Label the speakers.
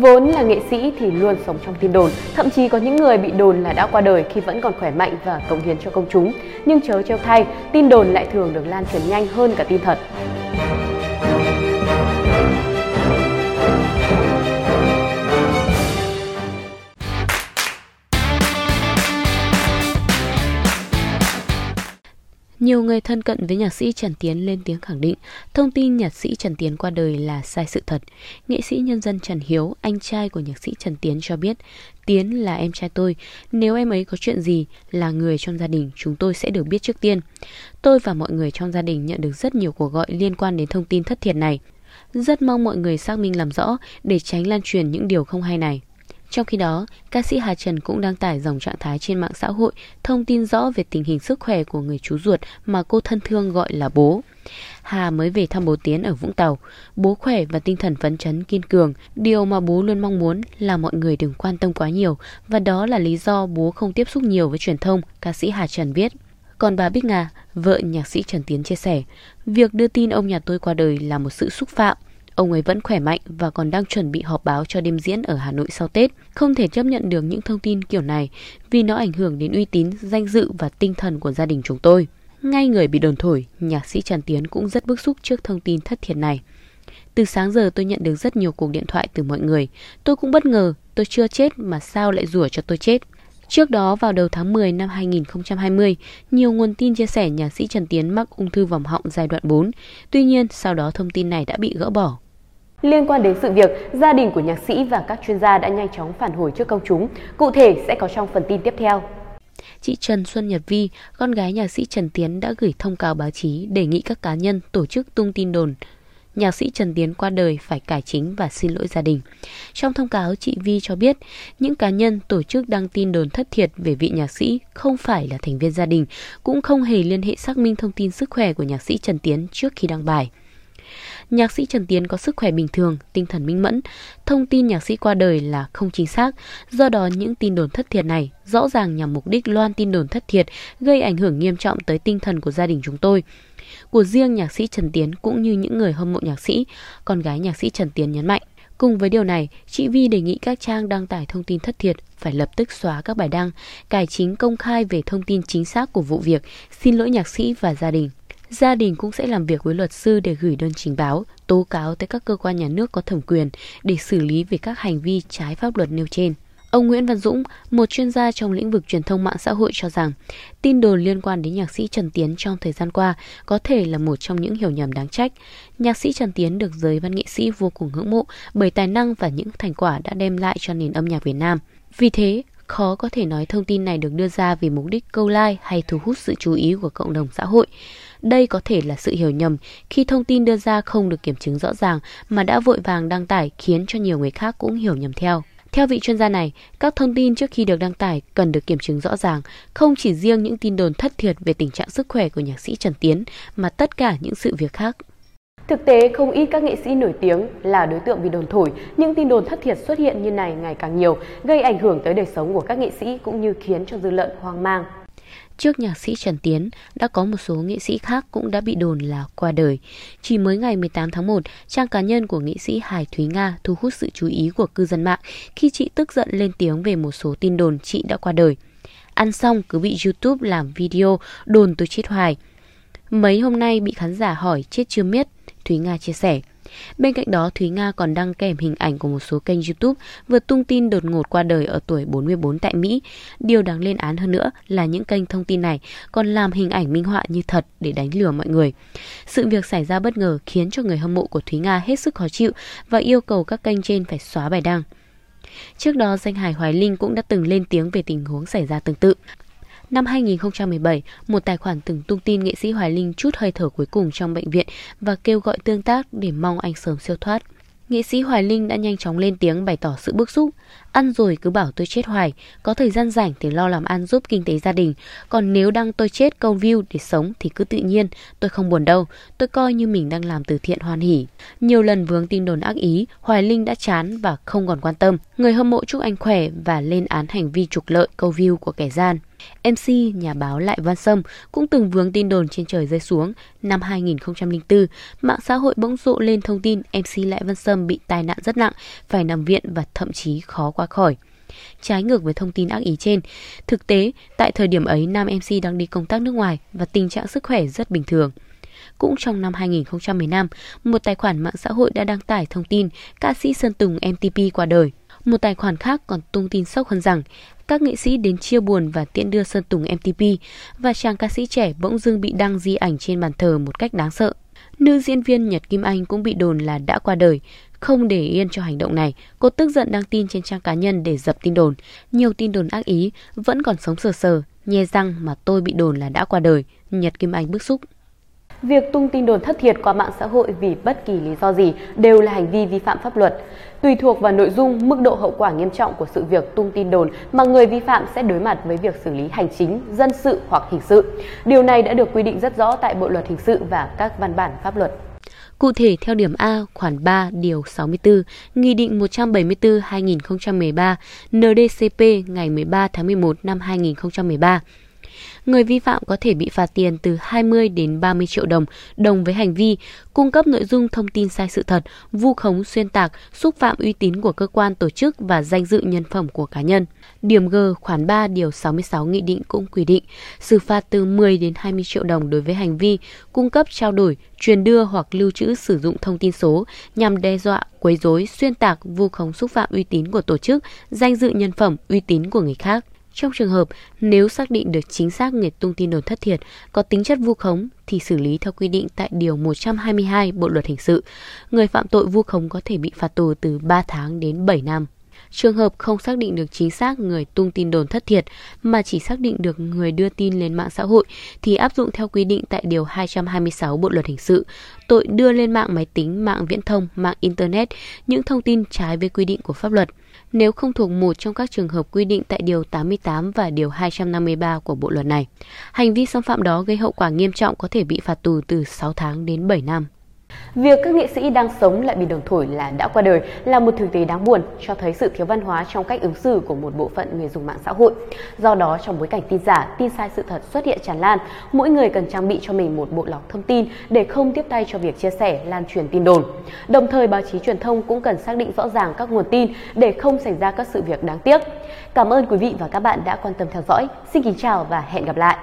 Speaker 1: Vốn là nghệ sĩ thì luôn sống trong tin đồn, thậm chí có những người bị đồn là đã qua đời khi vẫn còn khỏe mạnh và cống hiến cho công chúng. Nhưng chớ trêu thay, tin đồn lại thường được lan truyền nhanh hơn cả tin thật.
Speaker 2: Nhiều người thân cận với nhạc sĩ Trần Tiến lên tiếng khẳng định thông tin nhạc sĩ Trần Tiến qua đời là sai sự thật. Nghệ sĩ nhân dân Trần Hiếu, anh trai của nhạc sĩ Trần Tiến cho biết Tiến là em trai tôi, nếu em ấy có chuyện gì là người trong gia đình chúng tôi sẽ được biết trước tiên. Tôi và mọi người trong gia đình nhận được rất nhiều cuộc gọi liên quan đến thông tin thất thiệt này. Rất mong mọi người xác minh làm rõ để tránh lan truyền những điều không hay này. Trong khi đó, ca sĩ Hà Trần cũng đăng tải dòng trạng thái trên mạng xã hội thông tin rõ về tình hình sức khỏe của người chú ruột mà cô thân thương gọi là bố. Hà mới về thăm bố Tiến ở Vũng Tàu. Bố khỏe và tinh thần phấn chấn kiên cường. Điều mà bố luôn mong muốn là mọi người đừng quan tâm quá nhiều và đó là lý do bố không tiếp xúc nhiều với truyền thông, ca sĩ Hà Trần viết Còn bà Bích Nga, vợ nhạc sĩ Trần Tiến chia sẻ, việc đưa tin ông nhà tôi qua đời là một sự xúc phạm Ông ấy vẫn khỏe mạnh và còn đang chuẩn bị họp báo cho đêm diễn ở Hà Nội sau Tết. Không thể chấp nhận được những thông tin kiểu này vì nó ảnh hưởng đến uy tín, danh dự và tinh thần của gia đình chúng tôi. Ngay người bị đồn thổi, nhạc sĩ Trần Tiến cũng rất bức xúc trước thông tin thất thiệt này. Từ sáng giờ tôi nhận được rất nhiều cuộc điện thoại từ mọi người. Tôi cũng bất ngờ, tôi chưa chết mà sao lại rủa cho tôi chết. Trước đó vào đầu tháng 10 năm 2020, nhiều nguồn tin chia sẻ nhạc sĩ Trần Tiến mắc ung thư vòng họng giai đoạn 4. Tuy nhiên, sau đó thông tin này đã bị gỡ bỏ.
Speaker 1: Liên quan đến sự việc, gia đình của nhạc sĩ và các chuyên gia đã nhanh chóng phản hồi trước công chúng. Cụ thể sẽ có trong phần tin tiếp theo.
Speaker 2: Chị Trần Xuân Nhật Vi, con gái nhạc sĩ Trần Tiến đã gửi thông cáo báo chí đề nghị các cá nhân tổ chức tung tin đồn nhạc sĩ Trần Tiến qua đời phải cải chính và xin lỗi gia đình. Trong thông cáo, chị Vi cho biết những cá nhân tổ chức đăng tin đồn thất thiệt về vị nhạc sĩ không phải là thành viên gia đình, cũng không hề liên hệ xác minh thông tin sức khỏe của nhạc sĩ Trần Tiến trước khi đăng bài. Nhạc sĩ Trần Tiến có sức khỏe bình thường, tinh thần minh mẫn. Thông tin nhạc sĩ qua đời là không chính xác, do đó những tin đồn thất thiệt này rõ ràng nhằm mục đích loan tin đồn thất thiệt, gây ảnh hưởng nghiêm trọng tới tinh thần của gia đình chúng tôi. Của riêng nhạc sĩ Trần Tiến cũng như những người hâm mộ nhạc sĩ, con gái nhạc sĩ Trần Tiến nhấn mạnh. Cùng với điều này, chị Vi đề nghị các trang đăng tải thông tin thất thiệt phải lập tức xóa các bài đăng, cải chính công khai về thông tin chính xác của vụ việc, xin lỗi nhạc sĩ và gia đình gia đình cũng sẽ làm việc với luật sư để gửi đơn trình báo, tố cáo tới các cơ quan nhà nước có thẩm quyền để xử lý về các hành vi trái pháp luật nêu trên. Ông Nguyễn Văn Dũng, một chuyên gia trong lĩnh vực truyền thông mạng xã hội cho rằng, tin đồn liên quan đến nhạc sĩ Trần Tiến trong thời gian qua có thể là một trong những hiểu nhầm đáng trách. Nhạc sĩ Trần Tiến được giới văn nghệ sĩ vô cùng ngưỡng mộ bởi tài năng và những thành quả đã đem lại cho nền âm nhạc Việt Nam. Vì thế, khó có thể nói thông tin này được đưa ra vì mục đích câu like hay thu hút sự chú ý của cộng đồng xã hội. Đây có thể là sự hiểu nhầm khi thông tin đưa ra không được kiểm chứng rõ ràng mà đã vội vàng đăng tải khiến cho nhiều người khác cũng hiểu nhầm theo. Theo vị chuyên gia này, các thông tin trước khi được đăng tải cần được kiểm chứng rõ ràng, không chỉ riêng những tin đồn thất thiệt về tình trạng sức khỏe của nhạc sĩ Trần Tiến, mà tất cả những sự việc khác.
Speaker 1: Thực tế, không ít các nghệ sĩ nổi tiếng là đối tượng bị đồn thổi, những tin đồn thất thiệt xuất hiện như này ngày càng nhiều, gây ảnh hưởng tới đời sống của các nghệ sĩ cũng như khiến cho dư luận hoang mang.
Speaker 2: Trước nhạc sĩ Trần Tiến, đã có một số nghệ sĩ khác cũng đã bị đồn là qua đời. Chỉ mới ngày 18 tháng 1, trang cá nhân của nghệ sĩ Hải Thúy Nga thu hút sự chú ý của cư dân mạng khi chị tức giận lên tiếng về một số tin đồn chị đã qua đời. Ăn xong cứ bị YouTube làm video đồn tôi chết hoài. Mấy hôm nay bị khán giả hỏi chết chưa miết, Thúy Nga chia sẻ. Bên cạnh đó, Thúy Nga còn đăng kèm hình ảnh của một số kênh YouTube vừa tung tin đột ngột qua đời ở tuổi 44 tại Mỹ. Điều đáng lên án hơn nữa là những kênh thông tin này còn làm hình ảnh minh họa như thật để đánh lừa mọi người. Sự việc xảy ra bất ngờ khiến cho người hâm mộ của Thúy Nga hết sức khó chịu và yêu cầu các kênh trên phải xóa bài đăng. Trước đó, danh hài Hoài Linh cũng đã từng lên tiếng về tình huống xảy ra tương tự. Năm 2017, một tài khoản từng tung tin nghệ sĩ Hoài Linh chút hơi thở cuối cùng trong bệnh viện và kêu gọi tương tác để mong anh sớm siêu thoát. Nghệ sĩ Hoài Linh đã nhanh chóng lên tiếng bày tỏ sự bức xúc. Ăn rồi cứ bảo tôi chết hoài, có thời gian rảnh thì lo làm ăn giúp kinh tế gia đình. Còn nếu đang tôi chết câu view để sống thì cứ tự nhiên, tôi không buồn đâu. Tôi coi như mình đang làm từ thiện hoan hỉ. Nhiều lần vướng tin đồn ác ý, Hoài Linh đã chán và không còn quan tâm. Người hâm mộ chúc anh khỏe và lên án hành vi trục lợi câu view của kẻ gian. MC nhà báo Lại Văn Sâm cũng từng vướng tin đồn trên trời rơi xuống. Năm 2004, mạng xã hội bỗng rộ lên thông tin MC Lại Văn Sâm bị tai nạn rất nặng, phải nằm viện và thậm chí khó qua khỏi. Trái ngược với thông tin ác ý trên, thực tế, tại thời điểm ấy nam MC đang đi công tác nước ngoài và tình trạng sức khỏe rất bình thường. Cũng trong năm 2015, một tài khoản mạng xã hội đã đăng tải thông tin ca sĩ Sơn Tùng MTP qua đời. Một tài khoản khác còn tung tin sốc hơn rằng các nghệ sĩ đến chia buồn và tiễn đưa Sơn Tùng MTP và chàng ca sĩ trẻ bỗng dưng bị đăng di ảnh trên bàn thờ một cách đáng sợ. Nữ diễn viên Nhật Kim Anh cũng bị đồn là đã qua đời. Không để yên cho hành động này, cô tức giận đăng tin trên trang cá nhân để dập tin đồn. Nhiều tin đồn ác ý vẫn còn sống sờ sờ, nhe răng mà tôi bị đồn là đã qua đời. Nhật Kim Anh bức xúc.
Speaker 1: Việc tung tin đồn thất thiệt qua mạng xã hội vì bất kỳ lý do gì đều là hành vi vi phạm pháp luật. Tùy thuộc vào nội dung, mức độ hậu quả nghiêm trọng của sự việc tung tin đồn mà người vi phạm sẽ đối mặt với việc xử lý hành chính, dân sự hoặc hình sự. Điều này đã được quy định rất rõ tại Bộ luật hình sự và các văn bản pháp luật.
Speaker 2: Cụ thể theo điểm A khoản 3 điều 64 Nghị định 174-2013 NDCP ngày 13 tháng 11 năm 2013 người vi phạm có thể bị phạt tiền từ 20 đến 30 triệu đồng đồng với hành vi cung cấp nội dung thông tin sai sự thật, vu khống xuyên tạc, xúc phạm uy tín của cơ quan tổ chức và danh dự nhân phẩm của cá nhân. Điểm G khoản 3 điều 66 nghị định cũng quy định xử phạt từ 10 đến 20 triệu đồng đối với hành vi cung cấp trao đổi, truyền đưa hoặc lưu trữ sử dụng thông tin số nhằm đe dọa, quấy rối, xuyên tạc, vu khống xúc phạm uy tín của tổ chức, danh dự nhân phẩm, uy tín của người khác. Trong trường hợp nếu xác định được chính xác người tung tin đồn thất thiệt, có tính chất vu khống thì xử lý theo quy định tại Điều 122 Bộ Luật Hình sự. Người phạm tội vu khống có thể bị phạt tù từ 3 tháng đến 7 năm. Trường hợp không xác định được chính xác người tung tin đồn thất thiệt mà chỉ xác định được người đưa tin lên mạng xã hội thì áp dụng theo quy định tại Điều 226 Bộ Luật Hình sự, tội đưa lên mạng máy tính, mạng viễn thông, mạng Internet những thông tin trái với quy định của pháp luật nếu không thuộc một trong các trường hợp quy định tại Điều 88 và Điều 253 của Bộ Luật này. Hành vi xâm phạm đó gây hậu quả nghiêm trọng có thể bị phạt tù từ 6 tháng đến 7 năm.
Speaker 1: Việc các nghệ sĩ đang sống lại bị đồng thổi là đã qua đời là một thực tế đáng buồn, cho thấy sự thiếu văn hóa trong cách ứng xử của một bộ phận người dùng mạng xã hội. Do đó, trong bối cảnh tin giả, tin sai sự thật xuất hiện tràn lan, mỗi người cần trang bị cho mình một bộ lọc thông tin để không tiếp tay cho việc chia sẻ, lan truyền tin đồn. Đồng thời, báo chí truyền thông cũng cần xác định rõ ràng các nguồn tin để không xảy ra các sự việc đáng tiếc. Cảm ơn quý vị và các bạn đã quan tâm theo dõi. Xin kính chào và hẹn gặp lại.